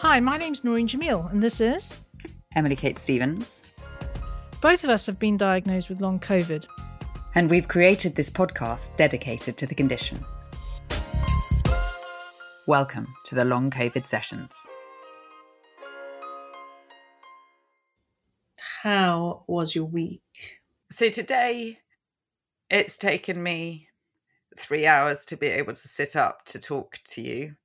Hi, my name's Noreen Jamil, and this is Emily Kate Stevens. Both of us have been diagnosed with long COVID. And we've created this podcast dedicated to the condition. Welcome to the Long COVID Sessions. How was your week? So today, it's taken me three hours to be able to sit up to talk to you.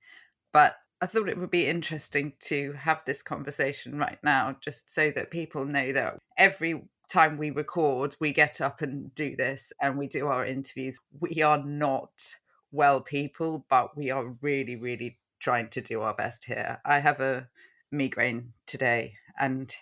But I thought it would be interesting to have this conversation right now, just so that people know that every time we record, we get up and do this and we do our interviews. We are not well people, but we are really, really trying to do our best here. I have a migraine today and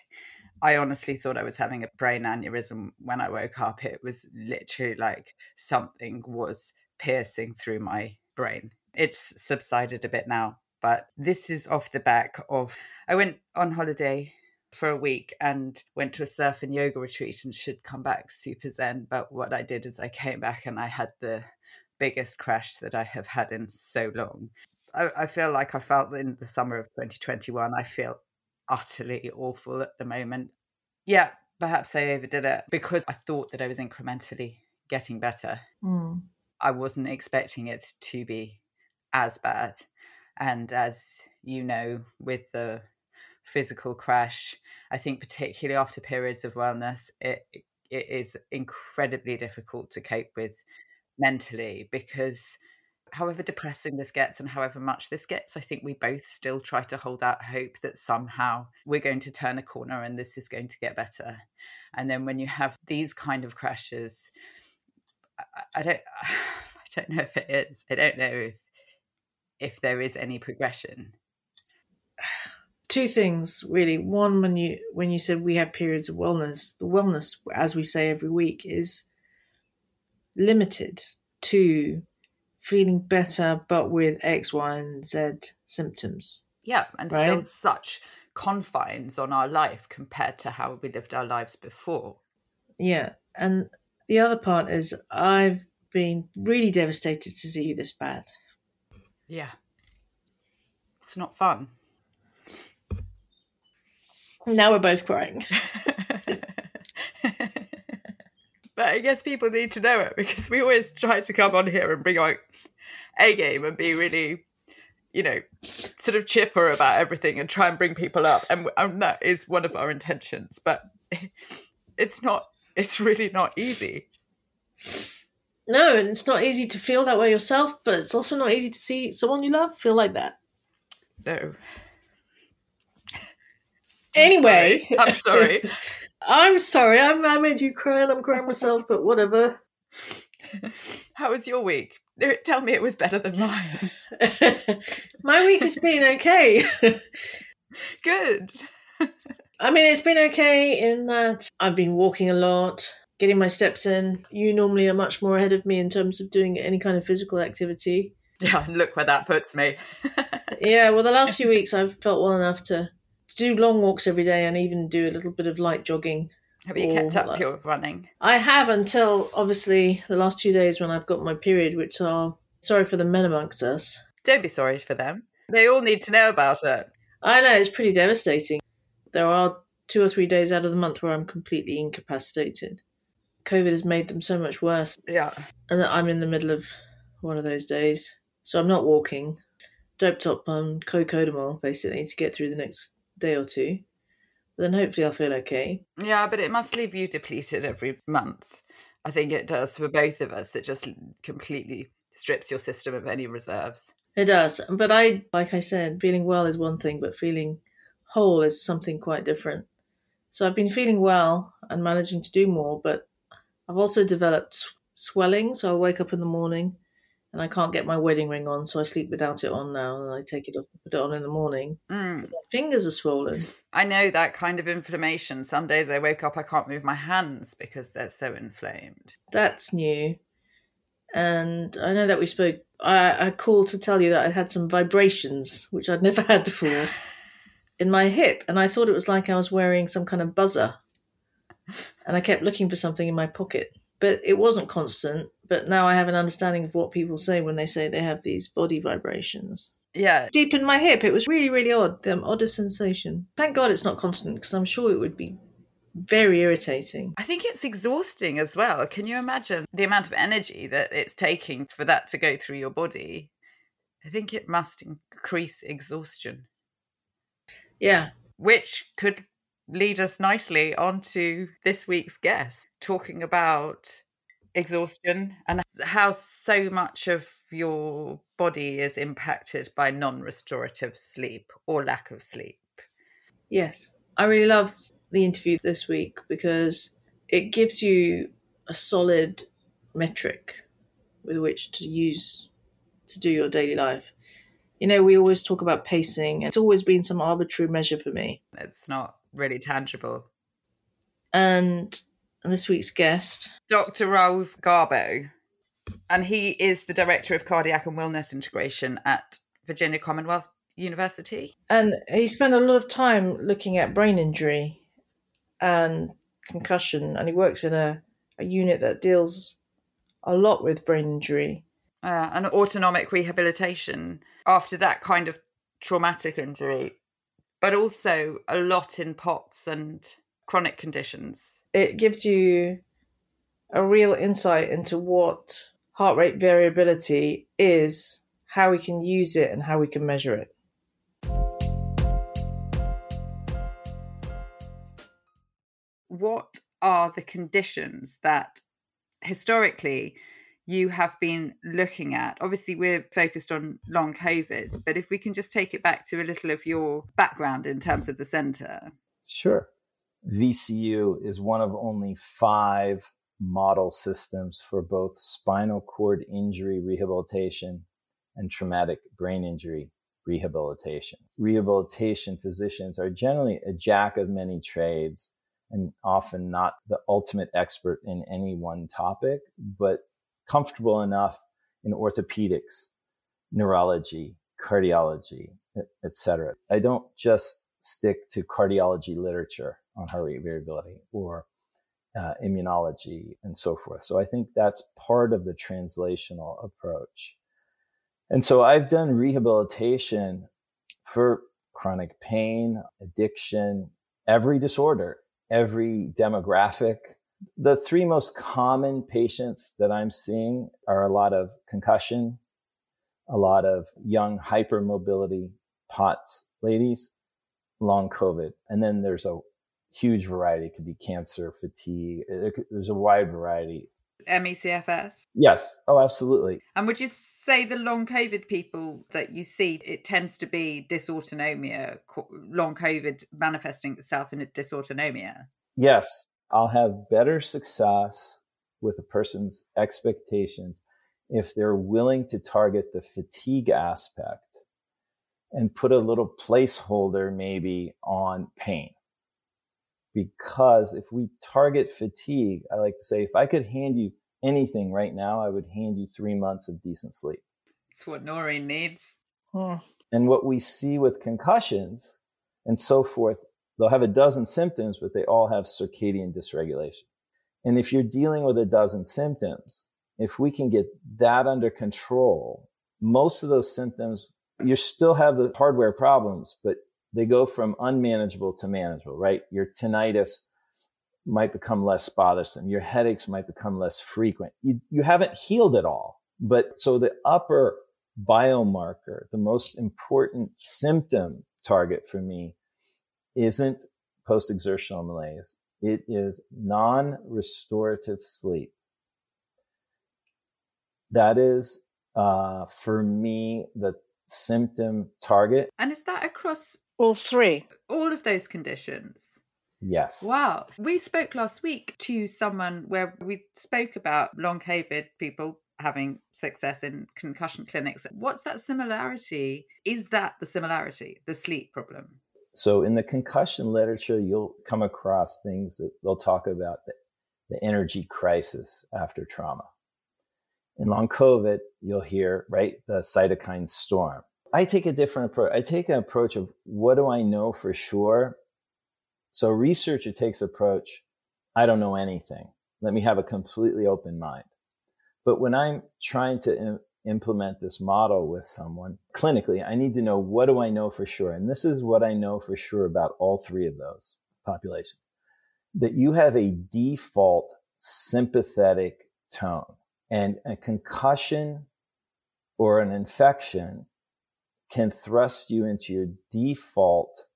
I honestly thought I was having a brain aneurysm when I woke up. It was literally like something was piercing through my brain. It's subsided a bit now, but this is off the back of I went on holiday for a week and went to a surf and yoga retreat and should come back super zen. But what I did is I came back and I had the biggest crash that I have had in so long. I, I feel like I felt in the summer of 2021. I feel utterly awful at the moment. Yeah, perhaps I overdid it because I thought that I was incrementally getting better. Mm. I wasn't expecting it to be as bad. And as you know, with the physical crash, I think particularly after periods of wellness, it it is incredibly difficult to cope with mentally because however depressing this gets and however much this gets, I think we both still try to hold out hope that somehow we're going to turn a corner and this is going to get better. And then when you have these kind of crashes, I, don't I don't know if it is. I don't know if if there is any progression. Two things really. One, when you when you said we have periods of wellness, the wellness, as we say every week, is limited to feeling better, but with X, Y, and Z symptoms. Yeah, and Right. still such confines on our life compared to how we lived our lives before. Yeah, and the other part is I've been really devastated to see you this bad. Yeah. It's not fun. Now we're both crying. but I guess people need to know it because we always try to come on here and bring our A game and be really, you know, sort of chipper about everything and try and bring people up. And, and that is one of our intentions. But it's not, it's really not easy. No, and it's not easy to feel that way yourself, but it's also not easy to see someone you love feel like that. No. Anyway, I'm sorry. I'm sorry. I'm, I made you cry and I'm crying myself, but whatever. How was your week? Tell me it was better than mine. My week has been okay. Good. I mean, it's been okay in that I've been walking a lot, getting my steps in. You normally are much more ahead of me in terms of doing any kind of physical activity. Yeah, and look where that puts me. Yeah, well, the last few weeks I've felt well enough to do long walks every day and even do a little bit of light jogging. Have you kept up like- your running? I have until obviously the last two days when I've got my period, which are sorry for the men amongst us. Don't be sorry for them. They all need to know about it. I know it's pretty devastating. There are two or three days out of the month where I'm completely incapacitated. COVID has made them so much worse, Yeah. and that I'm in the middle of one of those days. So I'm not walking, doped up on cocodamol basically to get through the next day or two. But then hopefully I'll feel okay. Yeah, but it must leave you depleted every month. I think it does for both of us. It just completely strips your system of any reserves. It does, but I, like I said, feeling well is one thing, but feeling whole is something quite different. So I've been feeling well and managing to do more, but I've also developed swelling. So I'll wake up in the morning and I can't get my wedding ring on, so I sleep without it on now, and I take it off and put it on in the morning. Mm. My fingers are swollen. I know that kind of inflammation. Some days I wake up, I can't move my hands because they're so inflamed. That's new. And I know that we spoke. I, I called to tell you that I had some vibrations, which I'd never had before, in my hip. And I thought it was like I was wearing some kind of buzzer. And I kept looking for something in my pocket. But it wasn't constant. But now I have an understanding of what people say when they say they have these body vibrations. Yeah. deep in my hip. It was really, really odd. The oddest sensation. Thank God it's not constant because I'm sure it would be very irritating. I think it's exhausting as well. Can you imagine the amount of energy that it's taking for that to go through your body? I think it must increase exhaustion, Yeah. which could lead us nicely onto this week's guest, talking about exhaustion and how so much of your body is impacted by non restorative sleep or lack of sleep. Yes. I really loved the interview this week because it gives you a solid metric with which to use to do your daily life. You know, we always talk about pacing, it's always been some arbitrary measure for me. It's not really tangible. And this week's guest, Dr. Raouf Gharbo, and he is the Director of Cardiac and Wellness Integration at Virginia Commonwealth University. and he spent a lot of time looking at brain injury and concussion, and he works in a, a unit that deals a lot with brain injury. uh, and autonomic rehabilitation after that kind of traumatic injury, but also a lot in POTS and chronic conditions. It gives you a real insight into what heart rate variability is, how we can use it, and how we can measure it. What are the conditions that historically you have been looking at? Obviously, we're focused on long COVID, but if we can just take it back to a little of your background in terms of the centre. Sure. VCU is one of only five model systems for both spinal cord injury rehabilitation and traumatic brain injury rehabilitation. Rehabilitation physicians are generally a jack of many trades and often not the ultimate expert in any one topic, but comfortable enough in orthopedics, neurology, cardiology, etc. I don't just stick to cardiology literature on heart rate variability or uh, immunology and so forth. So I think that's part of the translational approach. And so I've done rehabilitation for chronic pain, addiction, every disorder, every demographic. The three most common patients that I'm seeing are a lot of concussion, a lot of young hypermobility POTS ladies, long COVID. And then there's a huge variety. It could be cancer, fatigue. There's a wide variety. MECFS? Yes. Oh, absolutely. And would you say the long COVID people that you see, it tends to be dysautonomia, long COVID manifesting itself in a dysautonomia? Yes. I'll have better success with a person's expectations if they're willing to target the fatigue aspect and put a little placeholder maybe on pain. Because if we target fatigue, I like to say, if I could hand you anything right now, I would hand you three months of decent sleep. It's what Noreen needs. Hmm. And what we see with concussions and so forth, they'll have a dozen symptoms, but they all have circadian dysregulation. And if you're dealing with a dozen symptoms, if we can get that under control, most of those symptoms, you still have the hardware problems, but they go from unmanageable to manageable, right? Your tinnitus might become less bothersome. Your headaches might become less frequent. You, you haven't healed it all. But so the upper biomarker, the most important symptom target for me isn't post exertional malaise. It is non restorative sleep. That is, uh, for me, the symptom target. And is that across All three. all of those conditions? Yes. Wow. We spoke last week to someone where we spoke about long COVID people having success in concussion clinics. What's that similarity? Is that the similarity, the sleep problem? So in the concussion literature, you'll come across things that they'll talk about the, the energy crisis after trauma. In long COVID, you'll hear, right, the cytokine storm. I take a different approach. I take an approach of what do I know for sure? So a researcher takes approach, I don't know anything. Let me have a completely open mind. But when I'm trying to uh, implement this model with someone clinically, I need to know what do I know for sure? And this is what I know for sure about all three of those populations that you have a default sympathetic tone and a concussion or an infection can thrust you into your default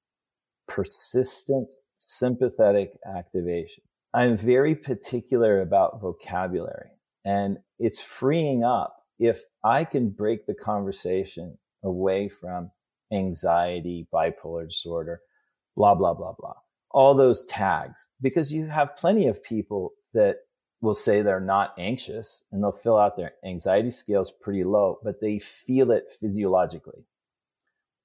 persistent sympathetic activation. I'm very particular about vocabulary and it's freeing up if I can break the conversation away from anxiety, bipolar disorder, blah, blah, blah, blah. All those tags, because you have plenty of people that will say they're not anxious and they'll fill out their anxiety scales pretty low, but they feel it physiologically.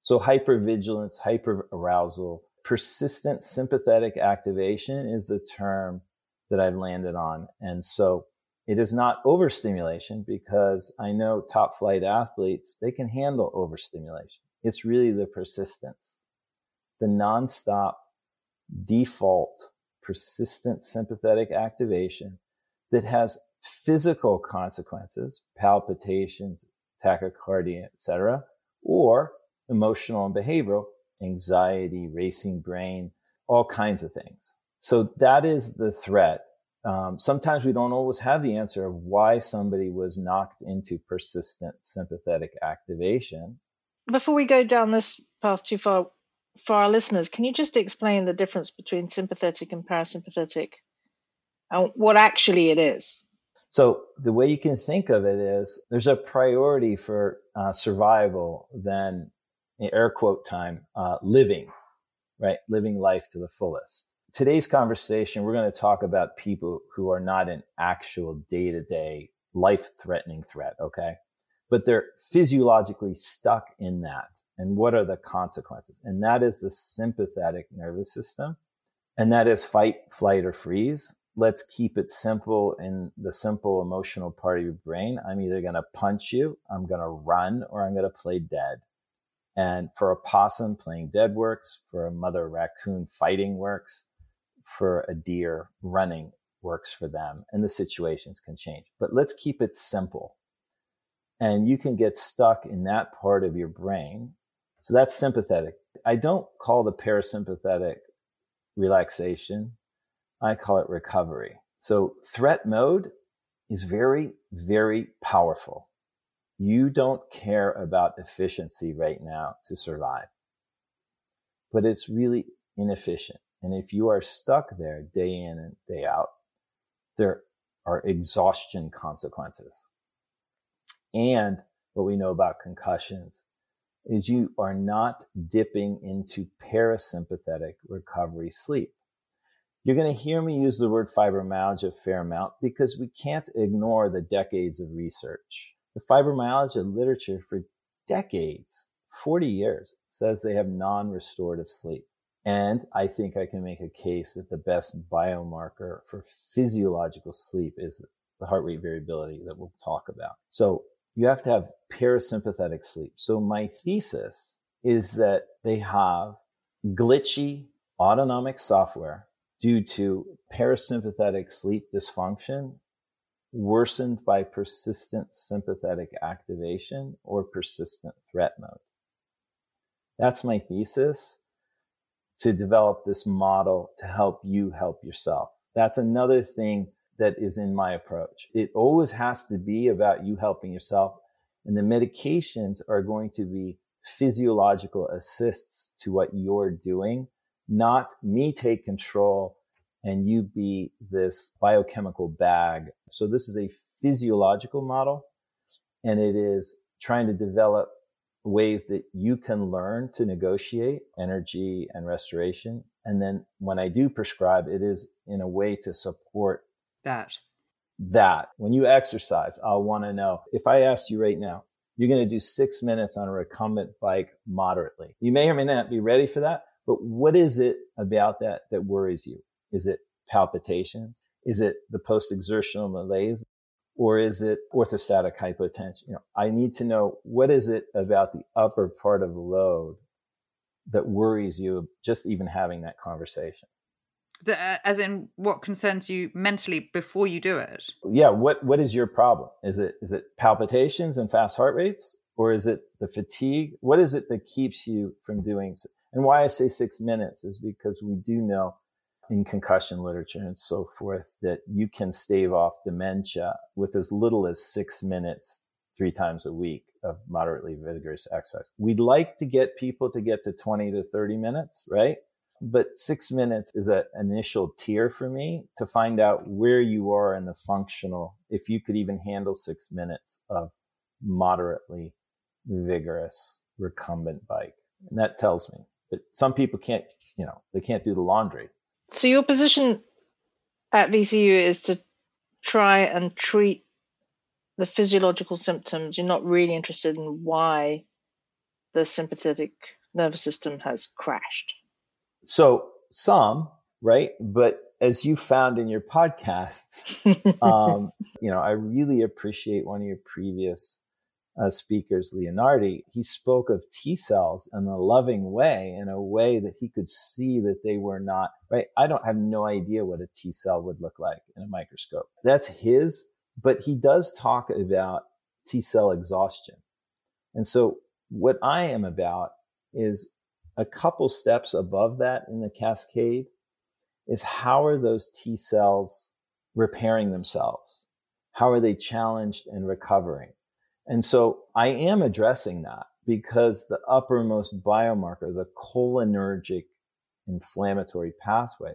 So hypervigilance, hyperarousal, persistent sympathetic activation is the term that I've landed on. And so it is not overstimulation because I know top flight athletes, they can handle overstimulation. It's really the persistence, the nonstop default persistent sympathetic activation that has physical consequences, palpitations, tachycardia, etc., or emotional and behavioral, anxiety, racing brain, all kinds of things. So that is the threat. Um, sometimes we don't always have the answer of why somebody was knocked into persistent sympathetic activation. Before we go down this path too far, for our listeners, can you just explain the difference between sympathetic and parasympathetic and what actually it is? So the way you can think of it is there's a priority for uh, survival than air quote time, uh, living, right? Living life to the fullest. Today's conversation, we're going to talk about people who are not an actual day to day life threatening threat. Okay. But they're physiologically stuck in that. And what are the consequences? And that is the sympathetic nervous system. And that is fight, flight, or freeze. Let's keep it simple in the simple emotional part of your brain. I'm either going to punch you, I'm going to run, or I'm going to play dead. And for a possum, playing dead works. For a mother raccoon, fighting works. For a deer, running works for them. And the situations can change. But let's keep it simple. And you can get stuck in that part of your brain. So that's sympathetic. I don't call the parasympathetic relaxation. I call it recovery. So threat mode is very, very powerful. You don't care about efficiency right now to survive, but it's really inefficient. And if you are stuck there day in and day out, there are exhaustion consequences. And what we know about concussions is you are not dipping into parasympathetic recovery sleep. You're going to hear me use the word fibromyalgia a fair amount because we can't ignore the decades of research. The fibromyalgia literature for decades, 40 years, says they have non restorative sleep. And I think I can make a case that the best biomarker for physiological sleep is the heart rate variability that we'll talk about. So you have to have parasympathetic sleep. So my thesis is that they have glitchy autonomic software due to parasympathetic sleep dysfunction worsened by persistent sympathetic activation or persistent threat mode. That's my thesis to develop this model to help you help yourself. That's another thing that is in my approach. It always has to be about you helping yourself. And the medications are going to be physiological assists to what you're doing, not me take control and you be this biochemical bag. So this is a physiological model and it is trying to develop ways that you can learn to negotiate energy and restoration. And then when I do prescribe, it is in a way to support that. That when you exercise, I'll want to know if I ask you right now, you're going to do six minutes on a recumbent bike moderately. You may or may not be ready for that, but what is it about that that worries you? Is it palpitations? Is it the post exertional malaise? Or is it orthostatic hypotension? You know, I need to know what is it about the upper part of the load that worries you just even having that conversation. The, uh, as in, what concerns you mentally before you do it? Yeah. What What is your problem? Is it is it palpitations and fast heart rates, or is it the fatigue? What is it that keeps you from doing? And why I say six minutes is because we do know in concussion literature and so forth that you can stave off dementia with as little as six minutes three times a week of moderately vigorous exercise. We'd like to get people to get to 20 to 30 minutes, right? But six minutes is an initial tier for me to find out where you are in the functional, if you could even handle six minutes of moderately vigorous recumbent bike. And that tells me. But some people can't, you know, they can't do the laundry. So your position at VCU is to try and treat the physiological symptoms. You're not really interested in why the sympathetic nervous system has crashed. So some, right? But as you found in your podcasts, um, you know, I really appreciate one of your previous uh, speakers, Leonardi. He spoke of T cells in a loving way, in a way that he could see that they were not right. I don't have no idea what a T cell would look like in a microscope. That's his, but he does talk about T cell exhaustion. And so what I am about is a couple steps above that in the cascade is how are those T cells repairing themselves? How are they challenged and recovering? And so I am addressing that because the uppermost biomarker, the cholinergic inflammatory pathway,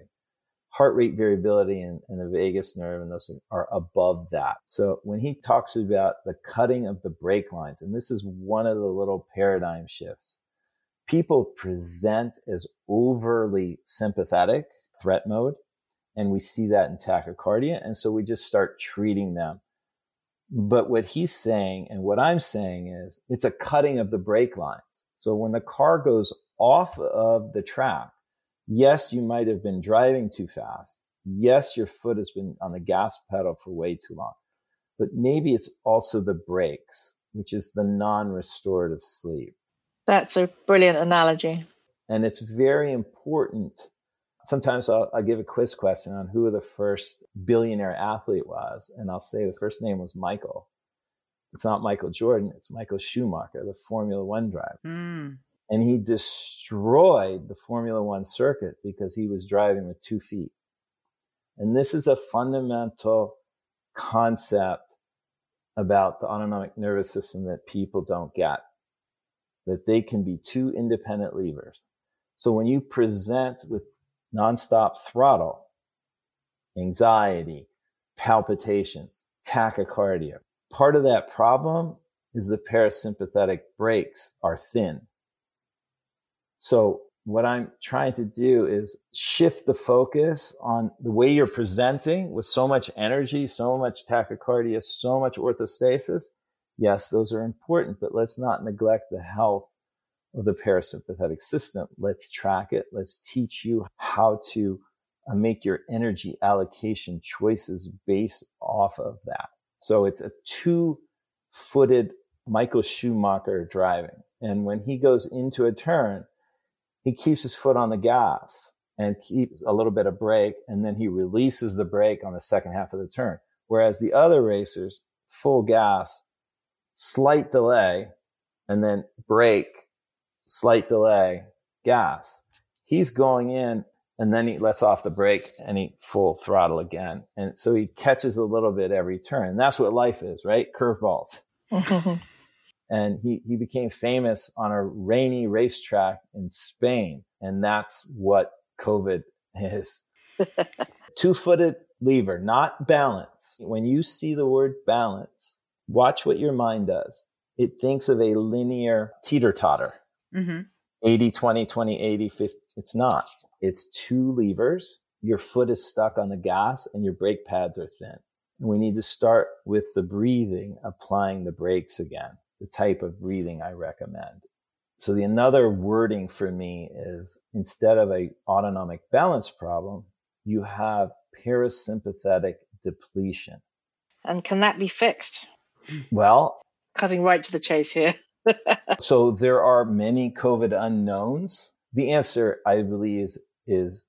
heart rate variability and, in, the vagus nerve and those things are above that. So when he talks about the cutting of the brake lines, and this is one of the little paradigm shifts, people present as overly sympathetic threat mode. And we see that in tachycardia. And so we just start treating them. But what he's saying and what I'm saying is it's a cutting of the brake lines. So when the car goes off of the track, yes, you might have been driving too fast. Yes, your foot has been on the gas pedal for way too long. But maybe it's also the brakes, which is the non restorative sleep. That's a brilliant analogy. And it's very important. Sometimes I'll, I'll, give a quiz question on who the first billionaire athlete was, and I'll say the first name was Michael. It's not Michael Jordan, it's Michael Schumacher, the Formula One driver. Mm. And he destroyed the Formula One circuit because he was driving with two feet. And this is a fundamental concept about the autonomic nervous system that people don't get that they can be two independent levers. So when you present with nonstop throttle, anxiety, palpitations, tachycardia, part of that problem is the parasympathetic brakes are thin. So what I'm trying to do is shift the focus on the way you're presenting with so much energy, so much tachycardia, so much orthostasis Yes, those are important, but let's not neglect the health of the parasympathetic system. Let's track it. Let's teach you how to uh, make your energy allocation choices based off of that. So it's a two footed Michael Schumacher driving. And when he goes into a turn, he keeps his foot on the gas and keeps a little bit of brake. And then he releases the brake on the second half of the turn. Whereas the other racers, full gas, slight delay, and then brake, slight delay, gas. He's going in and then he lets off the brake and he full throttle again. And so he catches a little bit every turn. And that's what life is, right? Curveballs. and he, he became famous on a rainy racetrack in Spain. And that's what COVID is. Two footed lever, not balance. When you see the word balance, watch what your mind does. It thinks of a linear teeter totter. Mm-hmm. 80, 20, 20, 80, 50. It's not. It's two levers. Your foot is stuck on the gas and your brake pads are thin. And we need to start with the breathing, applying the brakes again, the type of breathing I recommend. So the another wording for me is instead of a autonomic balance problem, you have parasympathetic depletion. And can that be fixed? Well, cutting right to the chase here. so there are many COVID unknowns. The answer, I believe, is, is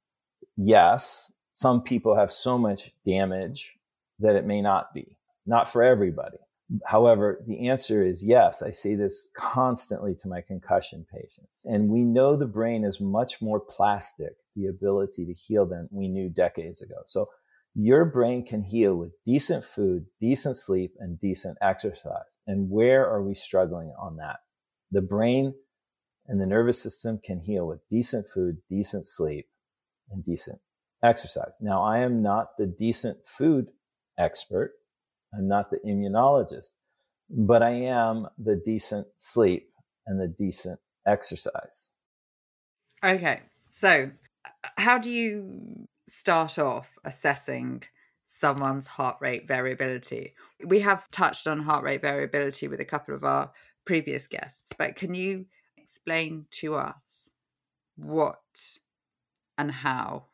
yes, some people have so much damage that it may not be, not for everybody. However, the answer is yes. I say this constantly to my concussion patients. And we know the brain is much more plastic, the ability to heal than we knew decades ago. So your brain can heal with decent food, decent sleep, and decent exercise. And where are we struggling on that? The brain and the nervous system can heal with decent food, decent sleep, and decent exercise. Now, I am not the decent food expert. I'm not the immunologist, but I am the decent sleep and the decent exercise. Okay. So, how do you start off assessing someone's heart rate variability? We have touched on heart rate variability with a couple of our previous guests, but can you explain to us what and how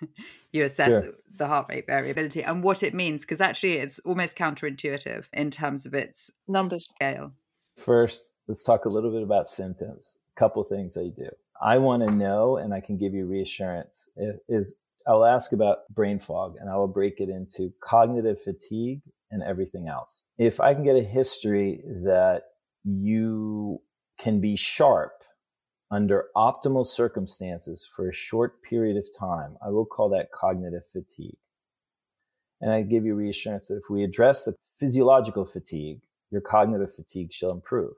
you assess sure. the heart rate variability and what it means? Because actually it's almost counterintuitive in terms of its numbers. scale. First let's talk a little bit about symptoms. A couple things i do. I want to know and i can give you reassurance is i'll ask about brain fog and i will break it into cognitive fatigue and everything else if i can get a history that you can be sharp under optimal circumstances for a short period of time, I will call that cognitive fatigue. And I give you reassurance that if we address the physiological fatigue, your cognitive fatigue shall improve.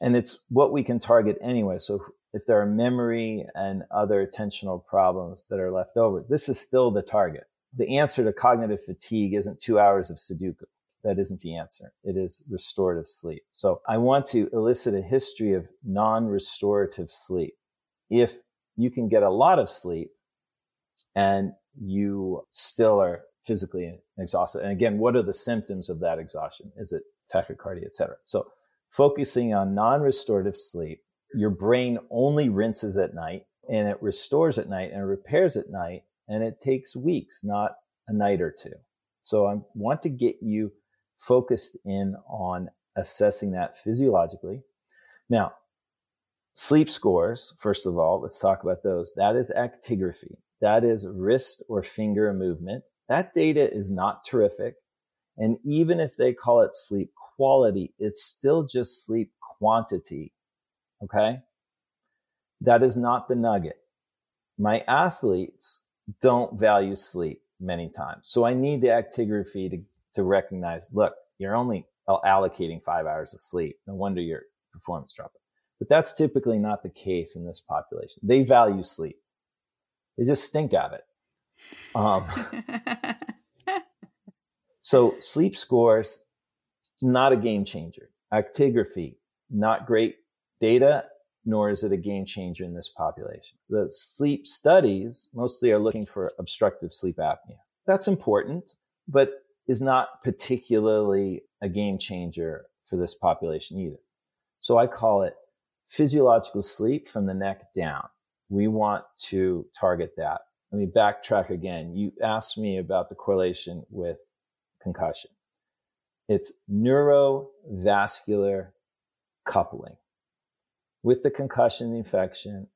And it's what we can target anyway. So if there are memory and other attentional problems that are left over, this is still the target. The answer to cognitive fatigue isn't two hours of Sudoku that isn't the answer. It is restorative sleep. So I want to elicit a history of non-restorative sleep. If you can get a lot of sleep and you still are physically exhausted. And again, what are the symptoms of that exhaustion? Is it tachycardia, etc.? So focusing on non-restorative sleep, your brain only rinses at night and it restores at night and repairs at night. And it takes weeks, not a night or two. So I want to get you focused in on assessing that physiologically. Now, sleep scores, first of all, let's talk about those. That is actigraphy. That is wrist or finger movement. That data is not terrific. And even if they call it sleep quality, it's still just sleep quantity. Okay. That is not the nugget. My athletes don't value sleep many times. So I need the actigraphy to to recognize, look, you're only allocating five hours of sleep. No wonder your performance dropping. But that's typically not the case in this population. They value sleep. They just stink at it. Um, so sleep scores, not a game changer. Actigraphy, not great data, nor is it a game changer in this population. The sleep studies mostly are looking for obstructive sleep apnea. That's important, but is not particularly a game changer for this population either. So I call it physiological sleep from the neck down. We want to target that. Let me backtrack again. You asked me about the correlation with concussion. It's neurovascular coupling. With the concussion the infection,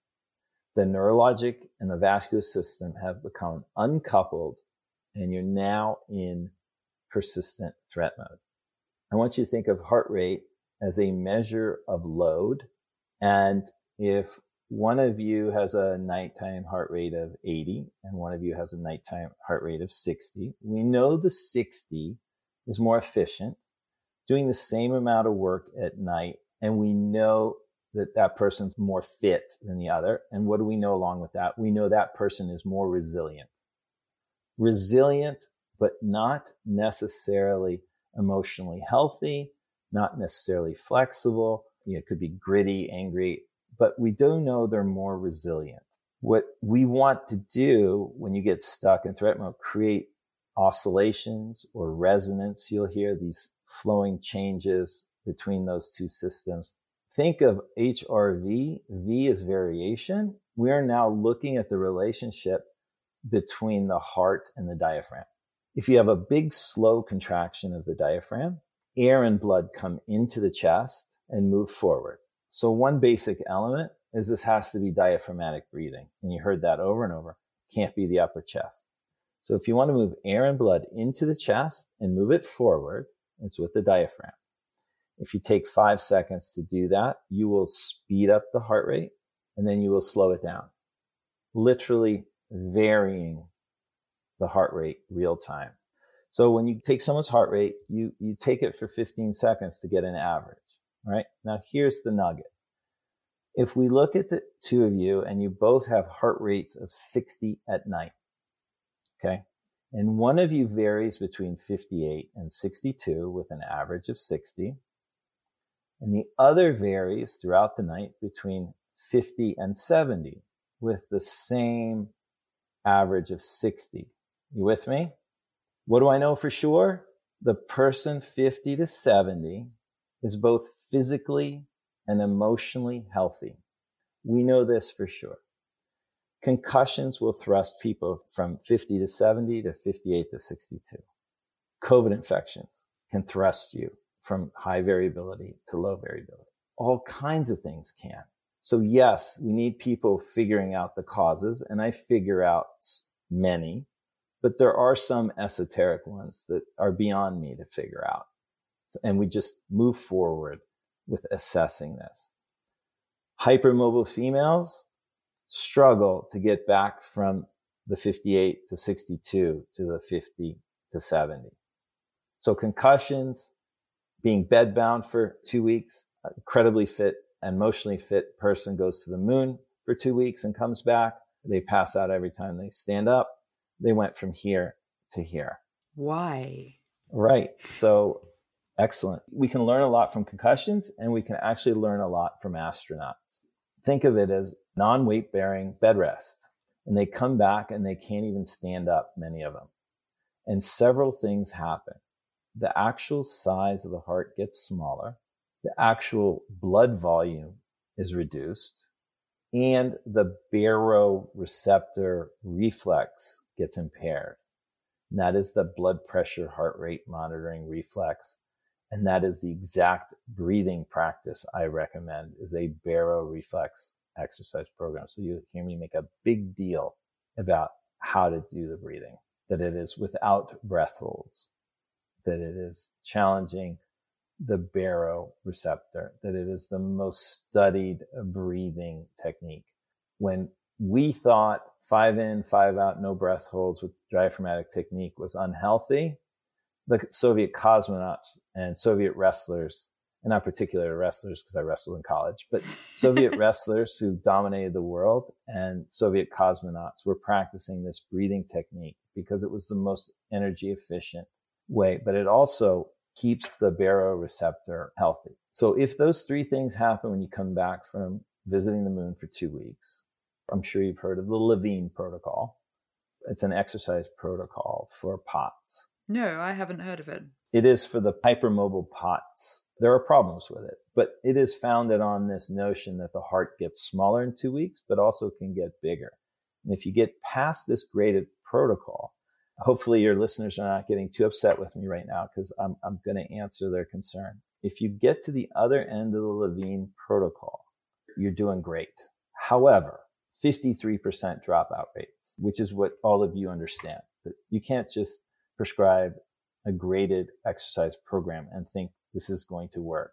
the neurologic and the vascular system have become uncoupled and you're now in persistent threat mode. I want you to think of heart rate as a measure of load. And if one of you has a nighttime heart rate of 80 and one of you has a nighttime heart rate of 60, we know the 60 is more efficient, doing the same amount of work at night. And we know that that person's more fit than the other. And what do we know along with that? We know that person is more resilient. Resilient but not necessarily emotionally healthy, not necessarily flexible. You know, it could be gritty, angry, but we do know they're more resilient. What we want to do when you get stuck in threat mode, create oscillations or resonance. You'll hear these flowing changes between those two systems. Think of HRV. V is variation. We are now looking at the relationship between the heart and the diaphragm. If you have a big slow contraction of the diaphragm, air and blood come into the chest and move forward. So one basic element is this has to be diaphragmatic breathing. And you heard that over and over. can't be the upper chest. So if you want to move air and blood into the chest and move it forward, it's with the diaphragm. If you take five seconds to do that, you will speed up the heart rate and then you will slow it down, literally varying the heart rate real time. So when you take someone's heart rate, you, you take it for 15 seconds to get an average. Right now, here's the nugget. If we look at the two of you and you both have heart rates of 60 at night, okay, and one of you varies between 58 and 62 with an average of 60, and the other varies throughout the night between 50 and 70 with the same average of 60. You with me? What do I know for sure? The person 50 to 70 is both physically and emotionally healthy. We know this for sure. Concussions will thrust people from 50 to 70 to 58 to 62. COVID infections can thrust you from high variability to low variability. All kinds of things can. So yes, we need people figuring out the causes and I figure out many but there are some esoteric ones that are beyond me to figure out. And we just move forward with assessing this. Hypermobile females struggle to get back from the 58 to 62 to the 50 to 70. So concussions, being bedbound for two weeks, incredibly fit and emotionally fit person goes to the moon for two weeks and comes back. They pass out every time they stand up they went from here to here. Why? Right. So excellent. We can learn a lot from concussions and we can actually learn a lot from astronauts. Think of it as non weight bearing bed rest. And they come back and they can't even stand up, many of them. And several things happen. The actual size of the heart gets smaller. The actual blood volume is reduced and the baroreceptor reflex gets impaired. And that is the blood pressure heart rate monitoring reflex. And that is the exact breathing practice I recommend is a baroreflex exercise program. So you hear me make a big deal about how to do the breathing, that it is without breath holds, that it is challenging the baroreceptor, that it is the most studied breathing technique. When we thought five in, five out, no breath holds with diaphragmatic technique was unhealthy. The Soviet cosmonauts and Soviet wrestlers, and not particular wrestlers because I wrestled in college, but Soviet wrestlers who dominated the world and Soviet cosmonauts were practicing this breathing technique because it was the most energy efficient way, but it also keeps the baroreceptor healthy. So if those three things happen when you come back from visiting the moon for two weeks, I'm sure you've heard of the Levine protocol. It's an exercise protocol for POTS. No, I haven't heard of it. It is for the hypermobile POTS. There are problems with it, but it is founded on this notion that the heart gets smaller in two weeks, but also can get bigger. And if you get past this graded protocol, hopefully your listeners are not getting too upset with me right now because I'm, I'm going to answer their concern. If you get to the other end of the Levine protocol, you're doing great. However, 53% dropout rates, which is what all of you understand. That you can't just prescribe a graded exercise program and think this is going to work.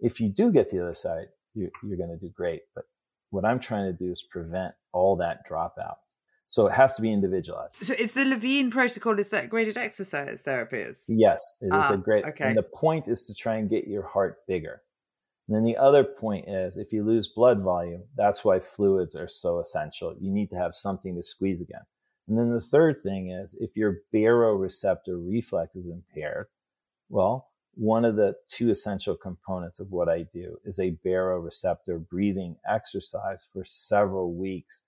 If you do get to the other side, you, you're going to do great. But what I'm trying to do is prevent all that dropout. So it has to be individualized. So is the Levine protocol, is that graded exercise therapies? Yes, it is ah, a great, okay. and the point is to try and get your heart bigger. And then the other point is if you lose blood volume, that's why fluids are so essential. You need to have something to squeeze again. And then the third thing is if your baroreceptor reflex is impaired, well, one of the two essential components of what I do is a baroreceptor breathing exercise for several weeks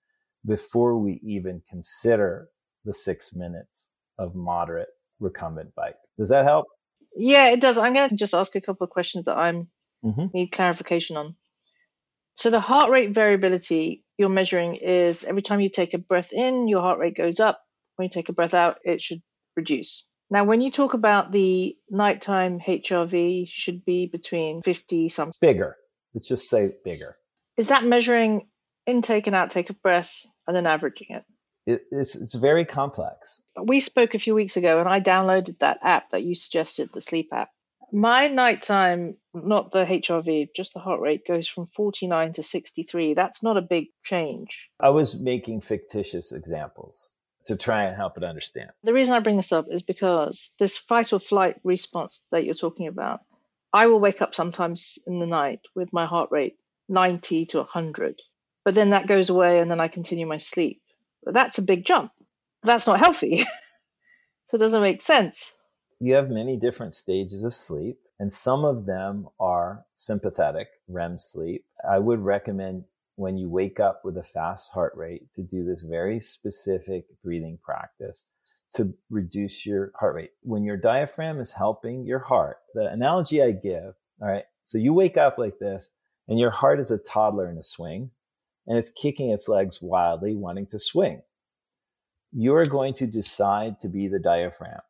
before we even consider the six minutes of moderate recumbent bike. Does that help? Yeah, it does. I'm going to just ask a couple of questions that I'm Mm-hmm. need clarification on. So the heart rate variability you're measuring is every time you take a breath in, your heart rate goes up. When you take a breath out, it should reduce. Now, when you talk about the nighttime HRV should be between 50 something. Bigger. Let's just say bigger. Is that measuring intake and outtake of breath and then averaging it? it, it's it's very complex. We spoke a few weeks ago, and I downloaded that app that you suggested, the sleep app. My nighttime, not the HRV, just the heart rate goes from 49 to 63. That's not a big change. I was making fictitious examples to try and help it understand. The reason I bring this up is because this fight or flight response that you're talking about, I will wake up sometimes in the night with my heart rate 90 to 100. But then that goes away and then I continue my sleep. But that's a big jump. That's not healthy. so it doesn't make sense. You have many different stages of sleep, and some of them are sympathetic REM sleep. I would recommend when you wake up with a fast heart rate to do this very specific breathing practice to reduce your heart rate. When your diaphragm is helping your heart, the analogy I give, all right, so you wake up like this and your heart is a toddler in a swing and it's kicking its legs wildly, wanting to swing. You're going to decide to be the diaphragm.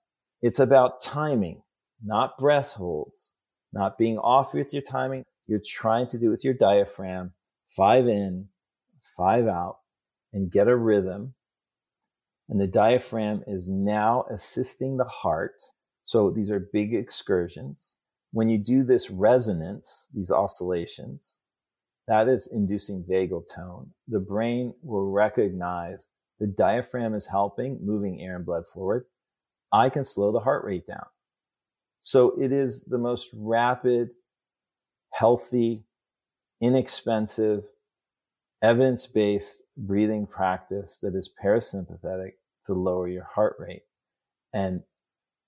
It's about timing, not breath holds, not being off with your timing. You're trying to do it with your diaphragm, five in, five out, and get a rhythm. And the diaphragm is now assisting the heart. So these are big excursions. When you do this resonance, these oscillations, that is inducing vagal tone. The brain will recognize the diaphragm is helping, moving air and blood forward. I can slow the heart rate down. So it is the most rapid, healthy, inexpensive, evidence based breathing practice that is parasympathetic to lower your heart rate. And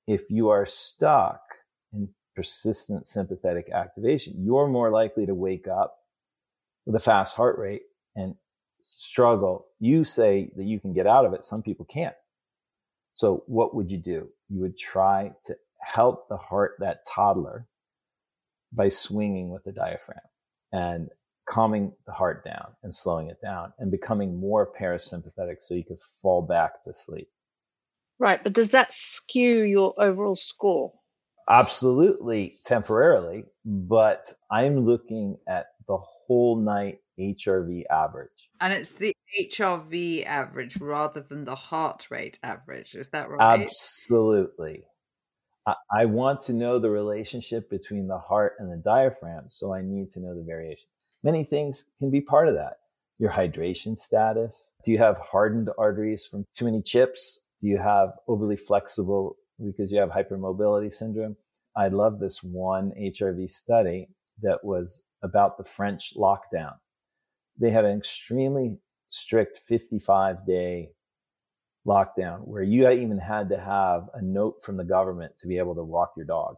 if you are stuck in persistent sympathetic activation, you're more likely to wake up with a fast heart rate and struggle. You say that you can get out of it. Some people can't. So what would you do? You would try to help the heart, that toddler, by swinging with the diaphragm and calming the heart down and slowing it down and becoming more parasympathetic so you could fall back to sleep. Right. But does that skew your overall score? Absolutely, temporarily. But I'm looking at the whole night HRV average. And it's the HRV average rather than the heart rate average. Is that right? Absolutely. I, I want to know the relationship between the heart and the diaphragm, so I need to know the variation. Many things can be part of that. Your hydration status. Do you have hardened arteries from too many chips? Do you have overly flexible because you have hypermobility syndrome? I love this one HRV study that was about the French lockdown. They had an extremely strict 55 day lockdown where you even had to have a note from the government to be able to walk your dog.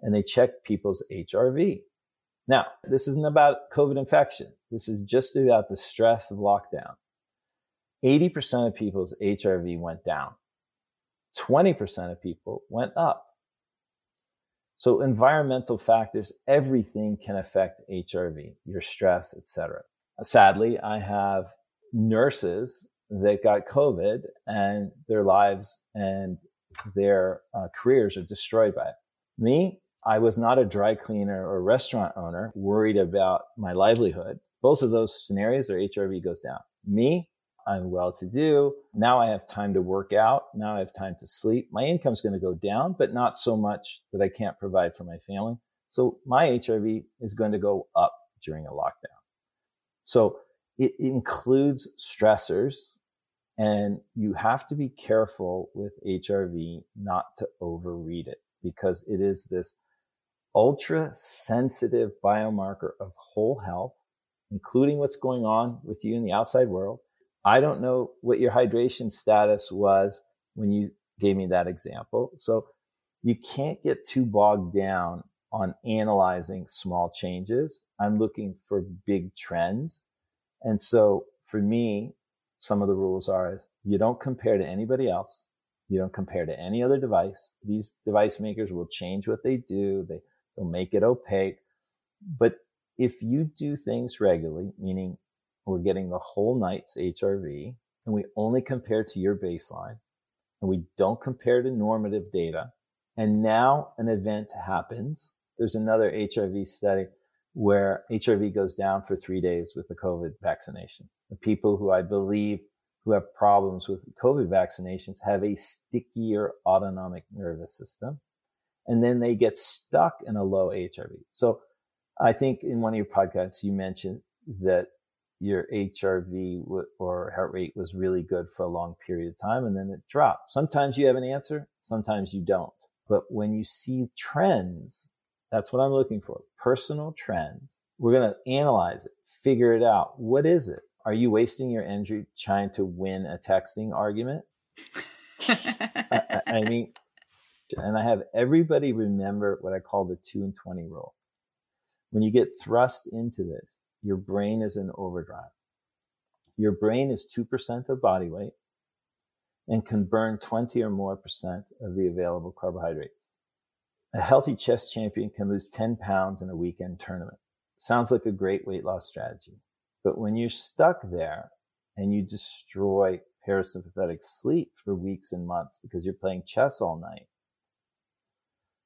And they checked people's HRV. Now, this isn't about COVID infection. This is just about the stress of lockdown. 80% of people's HRV went down. 20% of people went up. So environmental factors, everything can affect HRV, your stress, etc. Sadly, I have nurses that got COVID and their lives and their uh, careers are destroyed by it. Me, I was not a dry cleaner or restaurant owner worried about my livelihood. Both of those scenarios, their HRV goes down. Me, I'm well to do. Now I have time to work out. Now I have time to sleep. My income's going to go down, but not so much that I can't provide for my family. So my HRV is going to go up during a lockdown. So it includes stressors and you have to be careful with HRV not to overread it because it is this ultra sensitive biomarker of whole health, including what's going on with you in the outside world I don't know what your hydration status was when you gave me that example. So you can't get too bogged down on analyzing small changes. I'm looking for big trends. And so for me, some of the rules are is you don't compare to anybody else. You don't compare to any other device. These device makers will change what they do. They, they'll make it opaque. But if you do things regularly, meaning we're getting the whole night's HRV and we only compare to your baseline and we don't compare to normative data. And now an event happens. There's another HRV study where HRV goes down for three days with the COVID vaccination. The people who I believe who have problems with COVID vaccinations have a stickier autonomic nervous system. And then they get stuck in a low HRV. So I think in one of your podcasts, you mentioned that your HRV or heart rate was really good for a long period of time and then it dropped. Sometimes you have an answer, sometimes you don't. But when you see trends, that's what I'm looking for. Personal trends. We're going to analyze it, figure it out. What is it? Are you wasting your energy trying to win a texting argument? I, I mean, and I have everybody remember what I call the two and 20 rule. When you get thrust into this, your brain is in overdrive. Your brain is 2% of body weight and can burn 20 or more percent of the available carbohydrates. A healthy chess champion can lose 10 pounds in a weekend tournament. Sounds like a great weight loss strategy. But when you're stuck there and you destroy parasympathetic sleep for weeks and months because you're playing chess all night,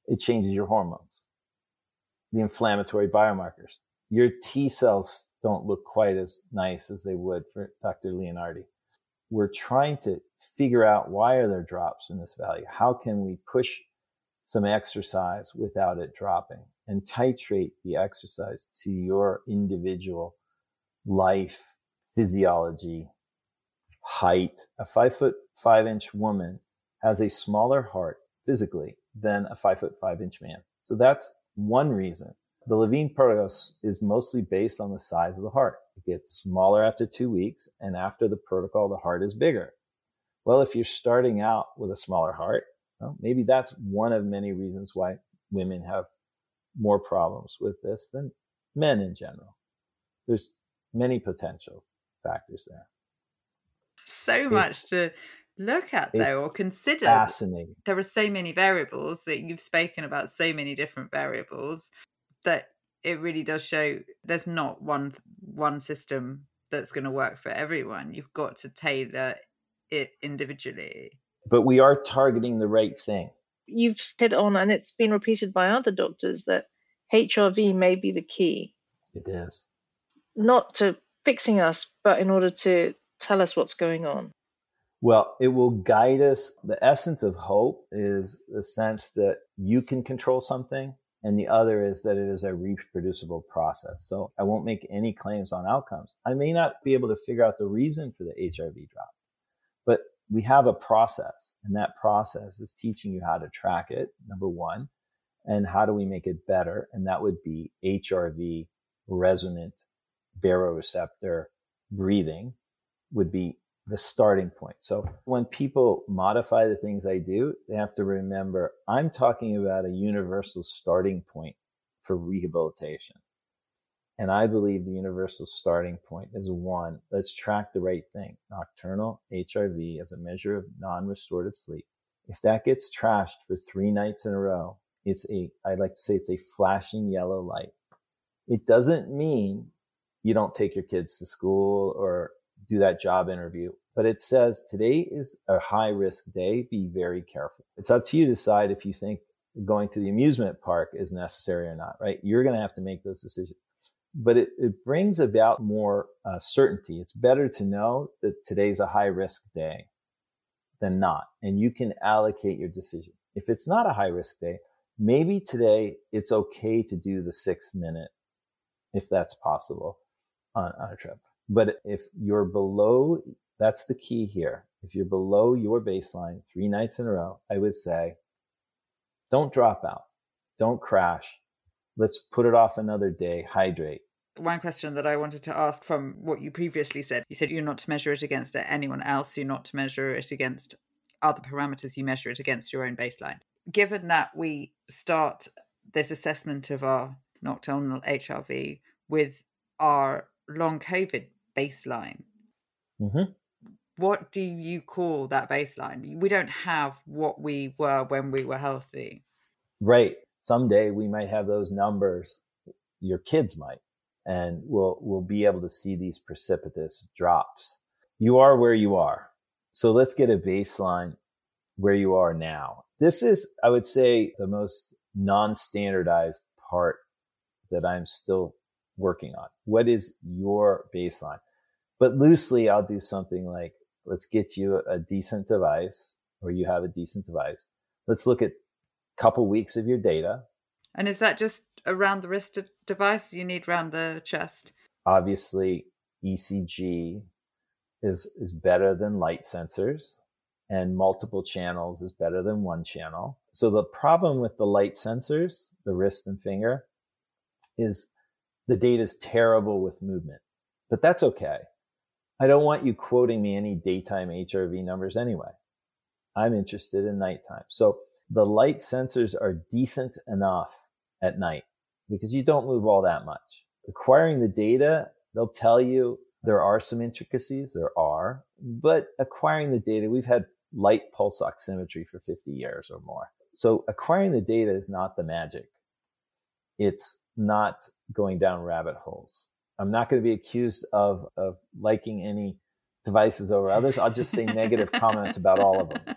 it changes your hormones, the inflammatory biomarkers. Your T cells don't look quite as nice as they would for Dr. Leonardi. We're trying to figure out why are there drops in this value? How can we push some exercise without it dropping and titrate the exercise to your individual life, physiology, height. A five foot five inch woman has a smaller heart physically than a five foot five inch man. So that's one reason. The Levine protocol is mostly based on the size of the heart. It gets smaller after two weeks, and after the protocol, the heart is bigger. Well, if you're starting out with a smaller heart, well, maybe that's one of many reasons why women have more problems with this than men in general. There's many potential factors there. So much it's, to look at though or consider. Fascinating. There are so many variables that you've spoken about so many different variables that it really does show there's not one one system that's going to work for everyone. You've got to tailor it individually. But we are targeting the right thing. You've hit on, and it's been repeated by other doctors, that HRV may be the key. It is. Not to fixing us, but in order to tell us what's going on. Well, it will guide us. The essence of hope is the sense that you can control something, and the other is that it is a reproducible process. So I won't make any claims on outcomes. I may not be able to figure out the reason for the HRV drop, but we have a process, and that process is teaching you how to track it, number one, and how do we make it better? And that would be HRV resonant baroreceptor breathing would be the starting point. So when people modify the things I do, they have to remember I'm talking about a universal starting point for rehabilitation. And I believe the universal starting point is one, let's track the right thing. Nocturnal HRV as a measure of non-restorative sleep. If that gets trashed for three nights in a row, it's a, I'd like to say it's a flashing yellow light. It doesn't mean you don't take your kids to school or do that job interview. But it says today is a high risk day. Be very careful. It's up to you to decide if you think going to the amusement park is necessary or not, right? You're going to have to make those decisions. But it, it brings about more uh, certainty. It's better to know that today's a high risk day than not. And you can allocate your decision. If it's not a high risk day, maybe today it's okay to do the six minute if that's possible on, on a trip. But if you're below, that's the key here. If you're below your baseline three nights in a row, I would say, don't drop out. Don't crash. Let's put it off another day. Hydrate. One question that I wanted to ask from what you previously said you said you're not to measure it against anyone else, you're not to measure it against other parameters, you measure it against your own baseline. Given that we start this assessment of our nocturnal HRV with our long COVID baseline. Mm-hmm. What do you call that baseline? We don't have what we were when we were healthy. Right. Someday we might have those numbers. Your kids might, and we'll we'll be able to see these precipitous drops. You are where you are. So let's get a baseline where you are now. This is, I would say, the most non-standardized part that I'm still working on? What is your baseline? But loosely, I'll do something like let's get you a decent device or you have a decent device. Let's look at a couple weeks of your data. And is that just around the wrist device you need around the chest? Obviously, ECG is is better than light sensors and multiple channels is better than one channel. So the problem with the light sensors, the wrist and finger, is the data is terrible with movement. But that's okay. I don't want you quoting me any daytime HRV numbers anyway. I'm interested in nighttime. So the light sensors are decent enough at night because you don't move all that much. Acquiring the data, they'll tell you there are some intricacies, there are, but acquiring the data, we've had light pulse oximetry for 50 years or more. So acquiring the data is not the magic. It's not going down rabbit holes. I'm not going to be accused of, of liking any devices over others. I'll just say negative comments about all of them.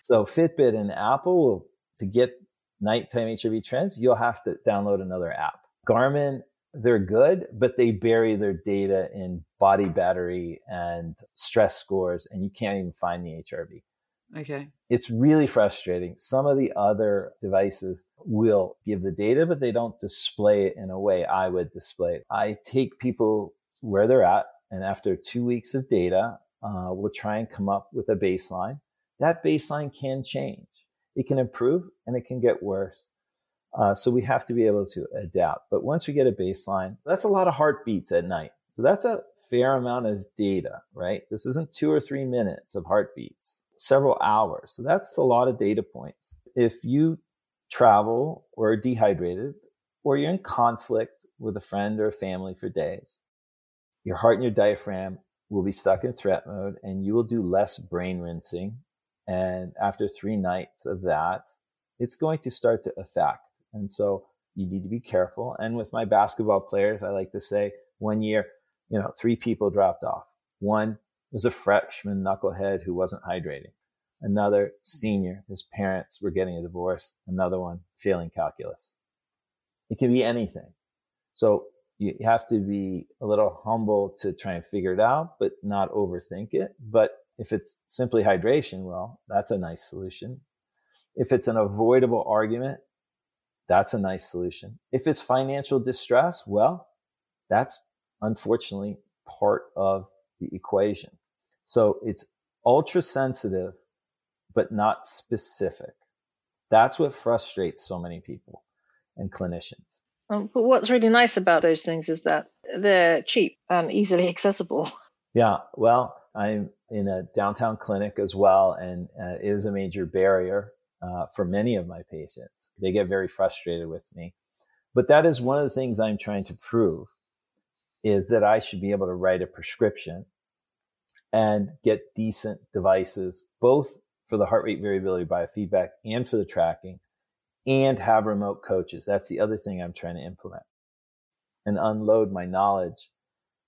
So Fitbit and Apple to get nighttime HRV trends, you'll have to download another app. Garmin, they're good, but they bury their data in body battery and stress scores, and you can't even find the HRV. Okay. It's really frustrating. Some of the other devices will give the data, but they don't display it in a way I would display it. I take people where they're at, and after two weeks of data, uh, we'll try and come up with a baseline. That baseline can change. It can improve and it can get worse. Uh, so we have to be able to adapt. But once we get a baseline, that's a lot of heartbeats at night. So that's a fair amount of data, right? This isn't two or three minutes of heartbeats several hours. So that's a lot of data points. If you travel or are dehydrated or you're in conflict with a friend or a family for days, your heart and your diaphragm will be stuck in threat mode and you will do less brain rinsing. And after three nights of that, it's going to start to affect. And so you need to be careful. And with my basketball players, I like to say one year, you know, three people dropped off. One was a freshman knucklehead who wasn't hydrating. Another senior, his parents were getting a divorce. Another one failing calculus. It can be anything. So you have to be a little humble to try and figure it out, but not overthink it. But if it's simply hydration, well, that's a nice solution. If it's an avoidable argument, that's a nice solution. If it's financial distress, well, that's unfortunately part of the equation. So it's ultra sensitive, but not specific. That's what frustrates so many people and clinicians. Um, but what's really nice about those things is that they're cheap and easily accessible. Yeah, well, I'm in a downtown clinic as well, and uh, it is a major barrier uh, for many of my patients. They get very frustrated with me. But that is one of the things I'm trying to prove is that I should be able to write a prescription and get decent devices, both for the heart rate variability biofeedback and for the tracking, and have remote coaches. That's the other thing I'm trying to implement and unload my knowledge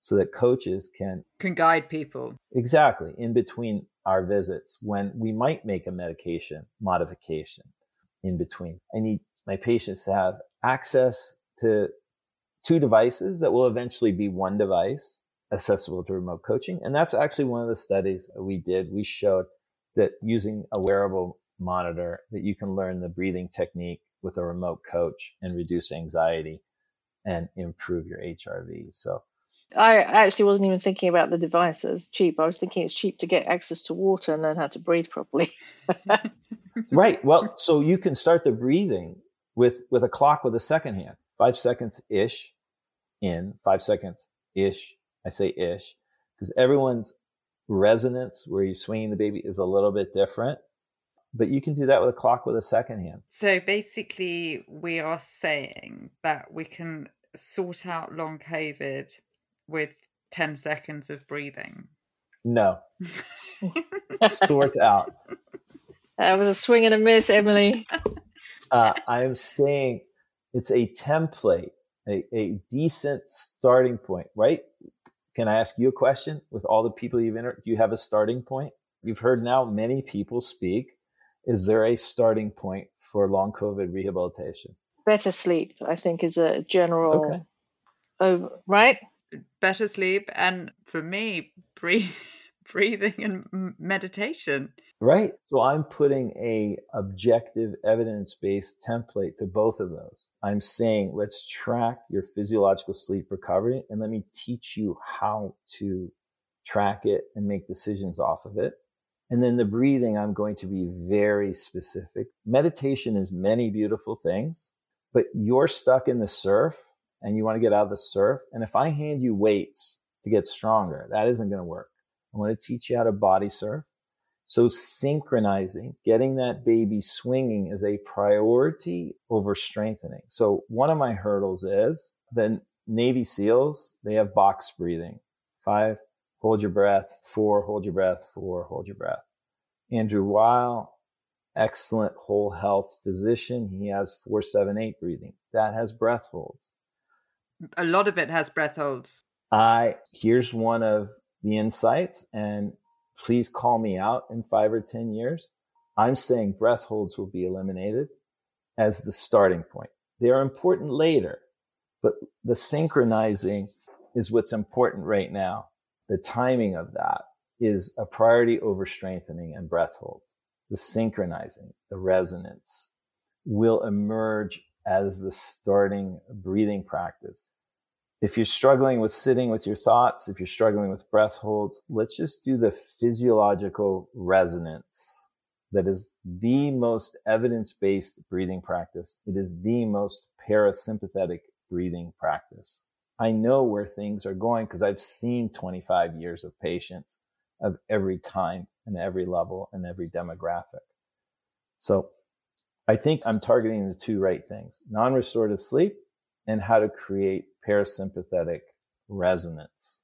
so that coaches can can guide people exactly in between our visits when we might make a medication modification in between. I need my patients to have access to two devices that will eventually be one device accessible to remote coaching. And that's actually one of the studies we did. We showed that using a wearable monitor that you can learn the breathing technique with a remote coach and reduce anxiety and improve your HRV. So I actually wasn't even thinking about the device as cheap. I was thinking it's cheap to get access to water and learn how to breathe properly. right. Well, so you can start the breathing with with a clock with a second hand, five seconds ish in, five seconds ish. I say ish because everyone's resonance where you're swinging the baby is a little bit different. But you can do that with a clock with a second hand. So basically, we are saying that we can sort out long COVID with 10 seconds of breathing? No. Sort out. That was a swing and a miss, Emily. Uh, I am saying it's a template, a, a decent starting point, right? Can I ask you a question with all the people you've entered? Do you have a starting point? You've heard now many people speak. Is there a starting point for long COVID rehabilitation? Better sleep, I think, is a general. Okay. Over, right? better sleep and for me breathe, breathing and meditation. Right. So I'm putting a objective evidence-based template to both of those. I'm saying let's track your physiological sleep recovery and let me teach you how to track it and make decisions off of it. And then the breathing, I'm going to be very specific. Meditation is many beautiful things, but you're stuck in the surf and you want to get out of the surf. And if I hand you weights to get stronger, that isn't going to work. I want to teach you how to body surf. So synchronizing, getting that baby swinging is a priority over strengthening. So one of my hurdles is the Navy SEALs, they have box breathing. Five, hold your breath. Four, hold your breath. Four, hold your breath. Andrew Weil, excellent whole health physician. He has four, seven, eight breathing. That has breath holds. A lot of it has breath holds. I here's one of the insights, and please call me out in five or ten years. I'm saying breath holds will be eliminated as the starting point. They are important later, but the synchronizing is what's important right now. The timing of that is a priority over strengthening and breath holds. The synchronizing, the resonance will emerge as the starting breathing practice. If you're struggling with sitting with your thoughts, if you're struggling with breath holds, let's just do the physiological resonance. That is the most evidence based breathing practice. It is the most parasympathetic breathing practice. I know where things are going because I've seen 25 years of patients of every kind and every level and every demographic. So I think I'm targeting the two right things non restorative sleep and how to create parasympathetic resonance.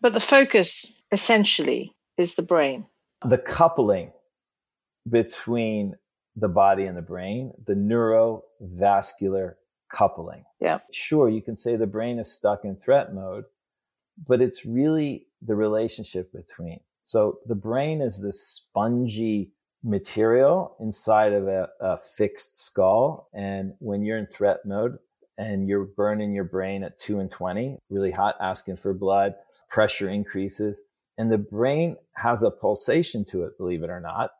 But the focus essentially is the brain. The coupling between the body and the brain, the neurovascular coupling. Yeah. Sure, you can say the brain is stuck in threat mode, but it's really the relationship between. So the brain is this spongy material inside of a, a fixed skull. And when you're in threat mode, and you're burning your brain at 2 and 20, really hot, asking for blood, pressure increases. And the brain has a pulsation to it, believe it or not.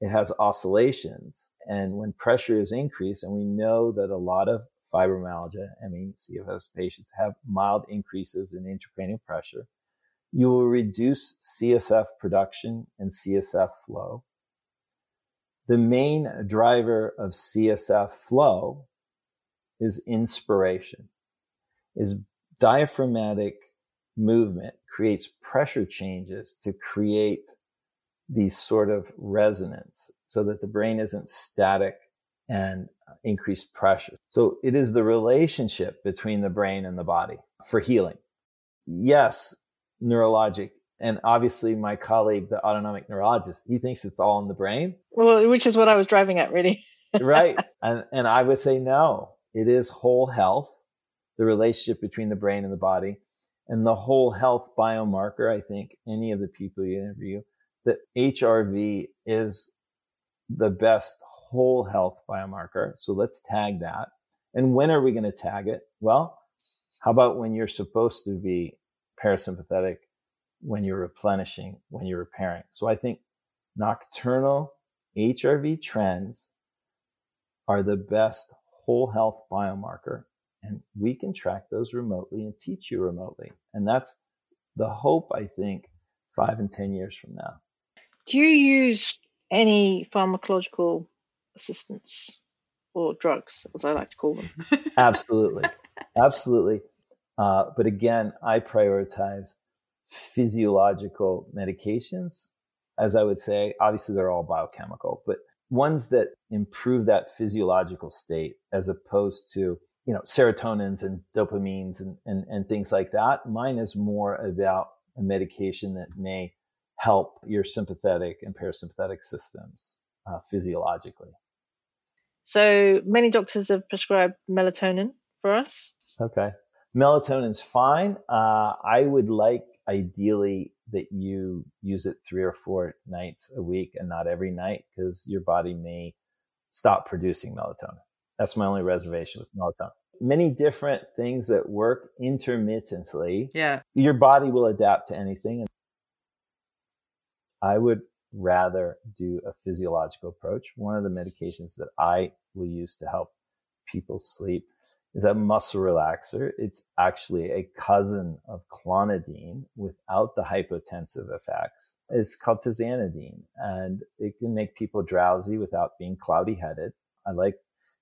It has oscillations. And when pressure is increased, and we know that a lot of fibromyalgia, ME, CFS patients have mild increases in intracranial pressure, you will reduce CSF production and CSF flow. The main driver of CSF flow is inspiration, is diaphragmatic movement creates pressure changes to create these sort of resonance so that the brain isn't static and uh, increased pressure. So it is the relationship between the brain and the body for healing. Yes, neurologic. And obviously my colleague, the autonomic neurologist, he thinks it's all in the brain. Well, which is what I was driving at really. right. And, and I would say no, it is whole health, the relationship between the brain and the body. And the whole health biomarker, I think any of the people you interview, that HRV is the best whole health biomarker. So let's tag that. And when are we going to tag it? Well, how about when you're supposed to be parasympathetic, when you're replenishing, when you're repairing? So I think nocturnal HRV trends are the best whole health biomarker. And we can track those remotely and teach you remotely. And that's the hope, I think, five and 10 years from now. Do you use any pharmacological assistance or drugs, as I like to call them? Absolutely. Absolutely. Uh, but again, I prioritize physiological medications. As I would say, obviously they're all biochemical, but ones that improve that physiological state as opposed to you know serotonins and dopamines and, and, and things like that. Mine is more about a medication that may help your sympathetic and parasympathetic systems uh, physiologically. So many doctors have prescribed melatonin for us. Okay. Melatonin's fine. Uh, i would like ideally that you use it three or four nights a week and not every night because your body may stop producing melatonin. That's my only reservation with melatonin. Many different things that work intermittently. Yeah. Your body will adapt to anything. I would rather do a physiological approach. One of the medications that I will use to help people sleep is a muscle relaxer. It's actually a cousin of clonidine without the hypotensive effects. It's called tizanidine and it can make people drowsy without being cloudy headed. I like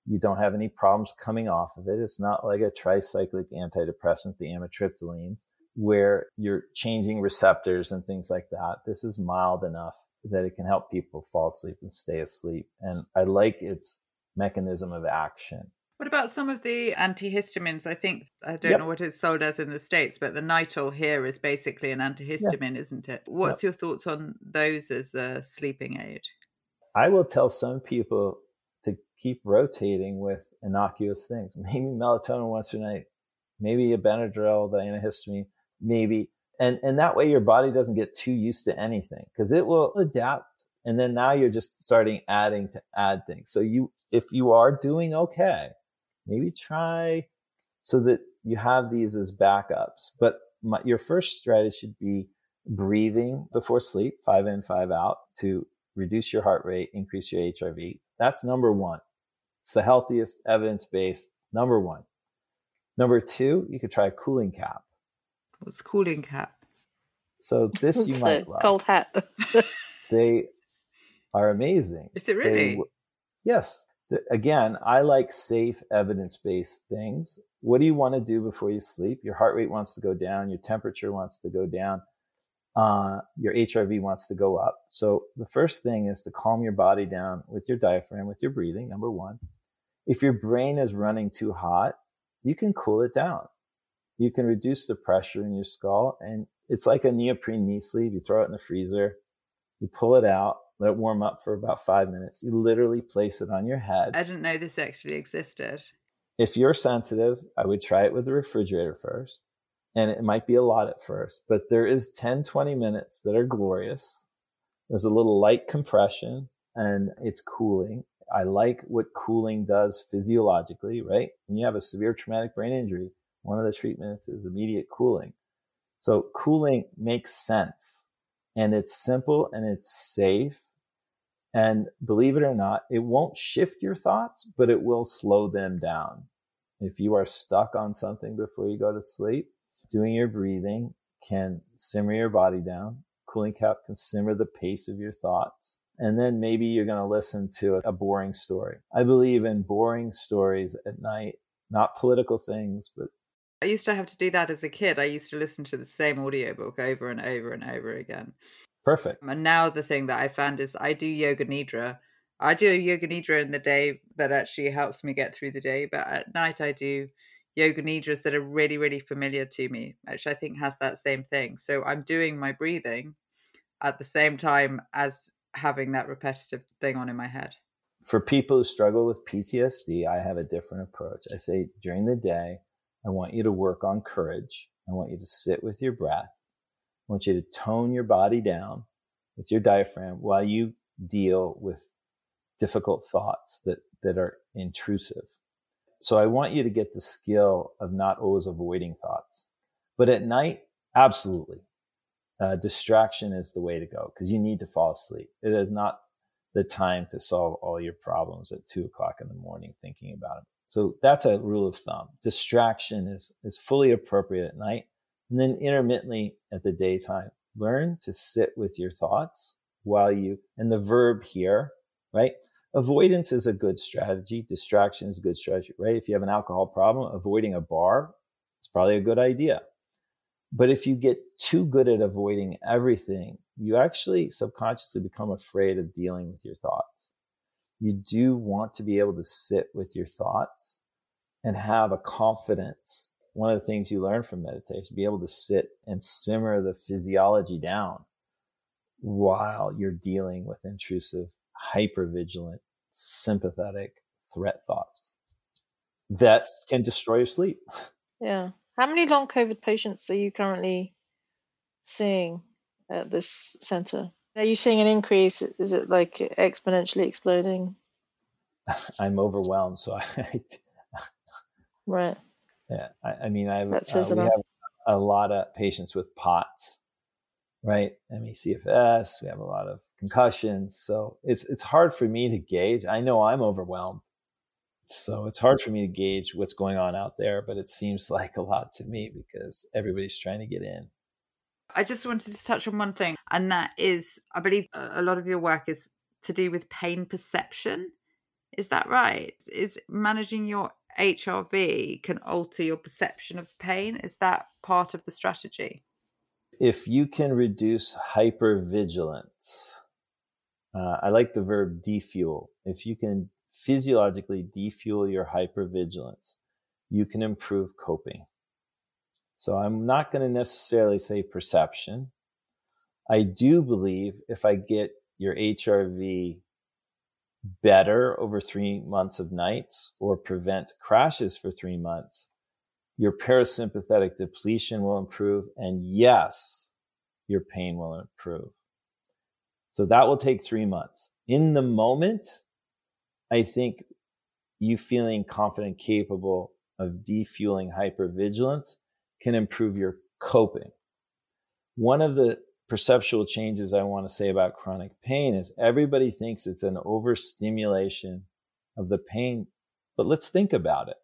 you don't have any problems coming off of it. It's not like a tricyclic antidepressant, the amitriptylines, where you're changing receptors and things like that. This is mild enough that it can help people fall asleep and stay asleep. And I like its mechanism of action. What about some of the antihistamines? I think I don't Yep. know what it's sold as in the states, but the Nytol here is basically an antihistamine, isn't it? What's your thoughts on those as a sleeping aid? I will tell some people to keep rotating with innocuous things. Maybe melatonin once a night, maybe a Benadryl, the antihistamine, maybe. And, and that way your body doesn't get too used to anything because it will adapt. And then now you're just starting adding to add things. So you, if you are doing okay, maybe try so that you have these as backups. But my, your first strategy should be breathing before sleep, five in, five out to reduce your heart rate, increase your HRV. That's number one. It's the healthiest evidence based number one. Number two, you could try a cooling cap. What's cooling cap? So this you might love. cold hat. They are amazing. Is it really? w- yes. Again, I like safe evidence based things. What do you want to do before you sleep? Your heart rate wants to go down. Your temperature wants to go down. Uh, your HRV wants to go up. So the first thing is to calm your body down with your diaphragm, with your breathing. Number one. If your brain is running too hot, you can cool it down. You can reduce the pressure in your skull and it's like a neoprene knee sleeve. You throw it in the freezer, you pull it out, let it warm up for about five minutes. You literally place it on your head. I didn't know this actually existed. If you're sensitive, I would try it with the refrigerator first. And it might be a lot at first, but there is 10, 20 minutes that are glorious. There's a little light compression and it's cooling. I like what cooling does physiologically, right? When you have a severe traumatic brain injury, one of the treatments is immediate cooling. So cooling makes sense and it's simple and it's safe. And believe it or not, it won't shift your thoughts, but it will slow them down. If you are stuck on something before you go to sleep, doing your breathing can simmer your body down. Cooling cap can simmer the pace of your thoughts. And then maybe you're going to listen to a boring story. I believe in boring stories at night, not political things, but I used to have to do that as a kid. I used to listen to the same audiobook over and over and over again. Perfect. And now the thing that I found is I do yoga nidra. I do a yoga nidra in the day that actually helps me get through the day, but at night I do yoga nidras that are really, really familiar to me, which I think has that same thing. So I'm doing my breathing at the same time as having that repetitive thing on in my head. For people who struggle with PTSD, I have a different approach. I say during the day, I want you to work on courage. I want you to sit with your breath. Want you to tone your body down with your diaphragm while you deal with difficult thoughts that, that are intrusive. So I want you to get the skill of not always avoiding thoughts. But at night, absolutely. Uh, distraction is the way to go because you need to fall asleep. It is not the time to solve all your problems at two o'clock in the morning thinking about them. So that's a rule of thumb. Distraction is, is fully appropriate at night and then intermittently at the daytime. Learn to sit with your thoughts while you, and the verb here, right? Avoidance is a good strategy. Distraction is a good strategy, right? If you have an alcohol problem, avoiding a bar, it's probably a good idea. But if you get too good at avoiding everything, you actually subconsciously become afraid of dealing with your thoughts. You do want to be able to sit with your thoughts and have a confidence. One of the things you learn from meditation, is to be able to sit and simmer the physiology down while you're dealing with intrusive, hypervigilant, sympathetic threat thoughts that can destroy your sleep. Yeah. How many long COVID patients are you currently seeing at this center? Are you seeing an increase? Is it like exponentially exploding? I'm overwhelmed. So I, Right. Yeah, I, I mean, I have, That uh, we have a lot of patients with POTS right? ME/CFS, we have a lot of concussions. So it's it's hard for me to gauge. I know I'm overwhelmed. So it's hard for me to gauge what's going on out there, but it seems like a lot to me because everybody's trying to get in. I just wanted to touch on one thing, and that is I believe a lot of your work is to do with pain perception. Is that right? Is managing your HRV can alter your perception of pain? Is that part of the strategy? If you can reduce hypervigilance, uh, I like the verb defuel. If you can physiologically defuel your hypervigilance, you can improve coping. So I'm not going to necessarily say perception. I do believe if I get your HRV better over three months of nights or prevent crashes for three months, your parasympathetic depletion will improve. And yes, your pain will improve. So that will take three months. In the moment, I think you feeling confident, capable of defueling hypervigilance can improve your coping. One of the perceptual changes I want to say about chronic pain is everybody thinks it's an overstimulation of the pain, but let's think about it.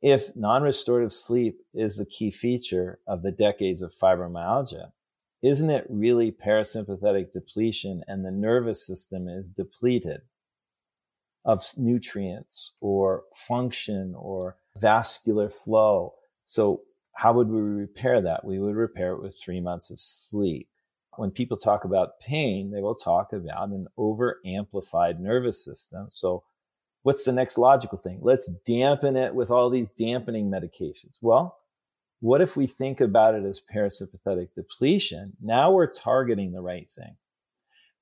If non restorative sleep is the key feature of the decades of fibromyalgia, isn't it really parasympathetic depletion and the nervous system is depleted of nutrients or function or vascular flow? So how would we repair that? We would repair it with three months of sleep. When people talk about pain, they will talk about an over amplified nervous system. So what's the next logical thing? Let's dampen it with all these dampening medications. Well, what if we think about it as parasympathetic depletion? Now we're targeting the right thing.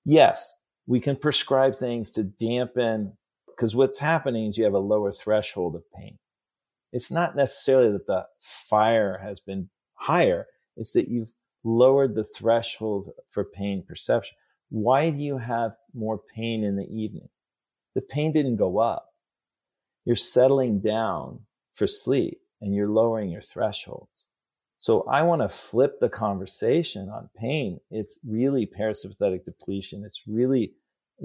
Yes, we can prescribe things to dampen because what's happening is you have a lower threshold of pain it's not necessarily that the fire has been higher, it's that you've lowered the threshold for pain perception. Why do you have more pain in the evening? The pain didn't go up. You're settling down for sleep and you're lowering your thresholds. So I want to flip the conversation on pain. It's really parasympathetic depletion. It's really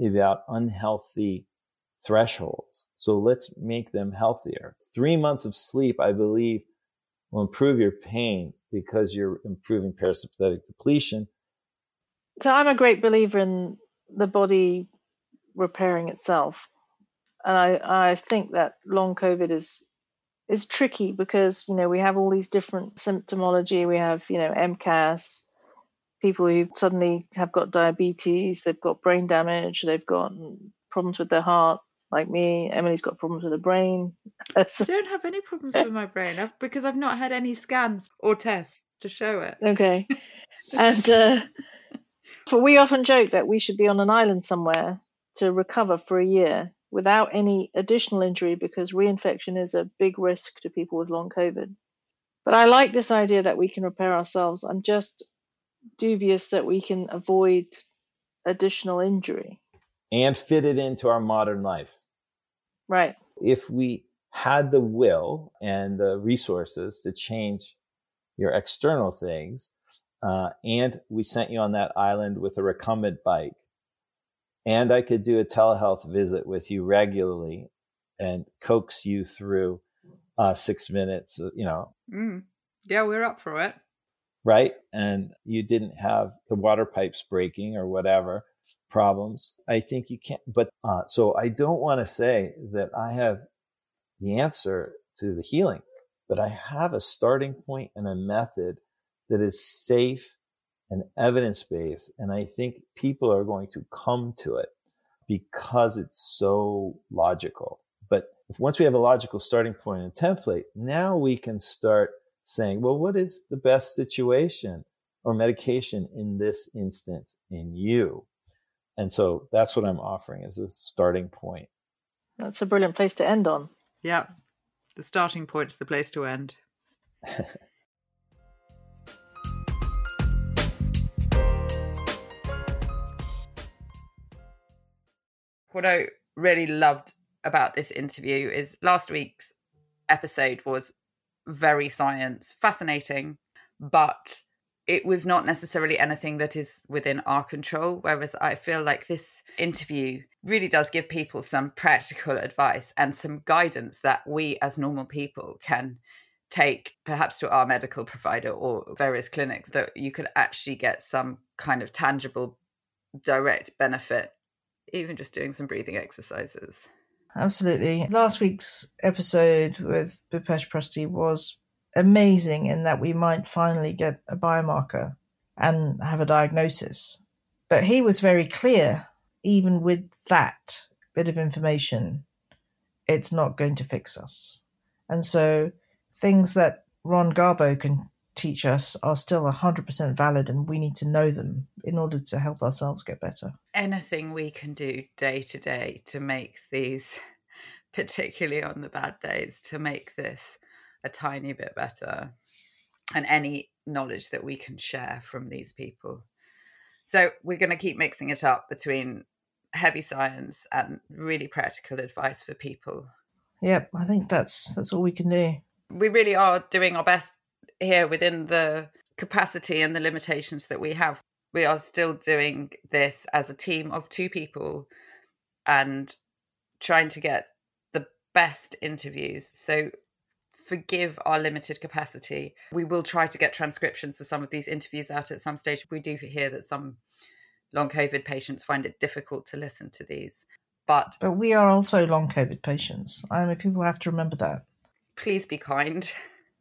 about unhealthy thresholds. So let's make them healthier. Three months of sleep, I believe, will improve your pain because you're improving parasympathetic depletion. So I'm a great believer in the body repairing itself. And I, I think that long COVID is is tricky because, you know, we have all these different symptomology. We have, you know, MCAS, people who suddenly have got diabetes, they've got brain damage, they've got problems with their heart, like me. Emily's got problems with her brain. I don't have any problems with my brain I've, because I've not had any scans or tests to show it. Okay. and uh, but we often joke that we should be on an island somewhere to recover for a year without any additional injury because reinfection is a big risk to people with long COVID. But I like this idea that we can repair ourselves. I'm just dubious that we can avoid additional injury and fit it into our modern life. Right. If we had the will and the resources to change your external things, uh, and we sent you on that island with a recumbent bike, and I could do a telehealth visit with you regularly and coax you through uh, six minutes, uh, you know. Mm. Yeah, we're up for it. Right. And you didn't have the water pipes breaking or whatever problems. I think you can't, but uh, so I don't want to say that I have the answer to the healing, but I have a starting point and a method that is safe and evidence based. And I think people are going to come to it because it's so logical. But if once we have a logical starting point and template, now we can start saying, well, what is the best situation or medication in this instance in you? And so that's what I'm offering as a starting point. That's a brilliant place to end on. Yeah. The starting point's the place to end. what I really loved about this interview is last week's episode was very science fascinating, but it was not necessarily anything that is within our control. Whereas I feel like this interview really does give people some practical advice and some guidance that we as normal people can take perhaps to our medical provider or various clinics that you could actually get some kind of tangible direct benefit even just doing some breathing exercises absolutely last week's episode with Bhupesh Prusty was amazing in that we might finally get a biomarker and have a diagnosis. But he was very clear, even with that bit of information, it's not going to fix us. And so things that Ron Gharbo can teach us are still 100% valid and we need to know them in order to help ourselves get better. Anything we can do day to day to make these, particularly on the bad days, to make this a tiny bit better and any knowledge that we can share from these people. So we're going to keep mixing it up between heavy science and really practical advice for people. Yep, I think that's that's all we can do. We really are doing our best here within the capacity and the limitations that we have. We are still doing this as a team of two people and trying to get the best interviews. So forgive our limited capacity. We will try to get transcriptions for some of these interviews out at some stage. We do hear that some long COVID patients find it difficult to listen to these. But But we are also long COVID patients. I mean people have to remember that. Please be kind.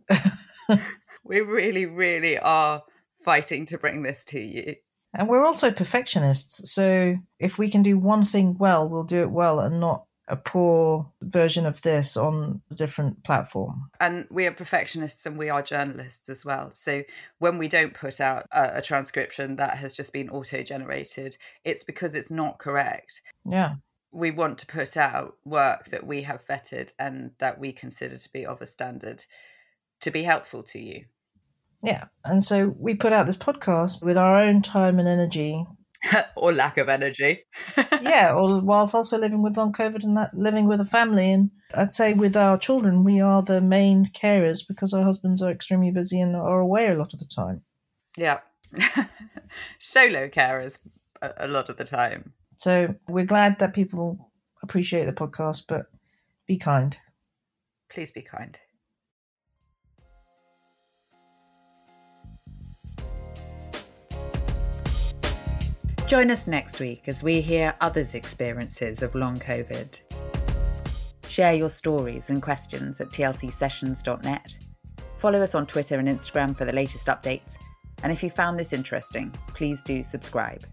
we really, really are fighting to bring this to you. And we're also perfectionists. So if we can do one thing well, we'll do it well and not a poor version of this on a different platform. And we are perfectionists and we are journalists as well. So when we don't put out a, a transcription that has just been auto generated, it's because it's not correct. Yeah. We want to put out work that we have vetted and that we consider to be of a standard to be helpful to you. Yeah. And so we put out this podcast with our own time and energy or lack of energy. yeah, or whilst also living with long COVID and that, living with a family. And I'd say with our children, we are the main carers because our husbands are extremely busy and are away a lot of the time. Yeah. Solo carers a, a lot of the time. So we're glad that people appreciate the podcast, but be kind. Please be kind. Join us next week as we hear others' experiences of long COVID. Share your stories and questions at tlcsessions.net. Follow us on Twitter and Instagram for the latest updates. And if you found this interesting, please do subscribe.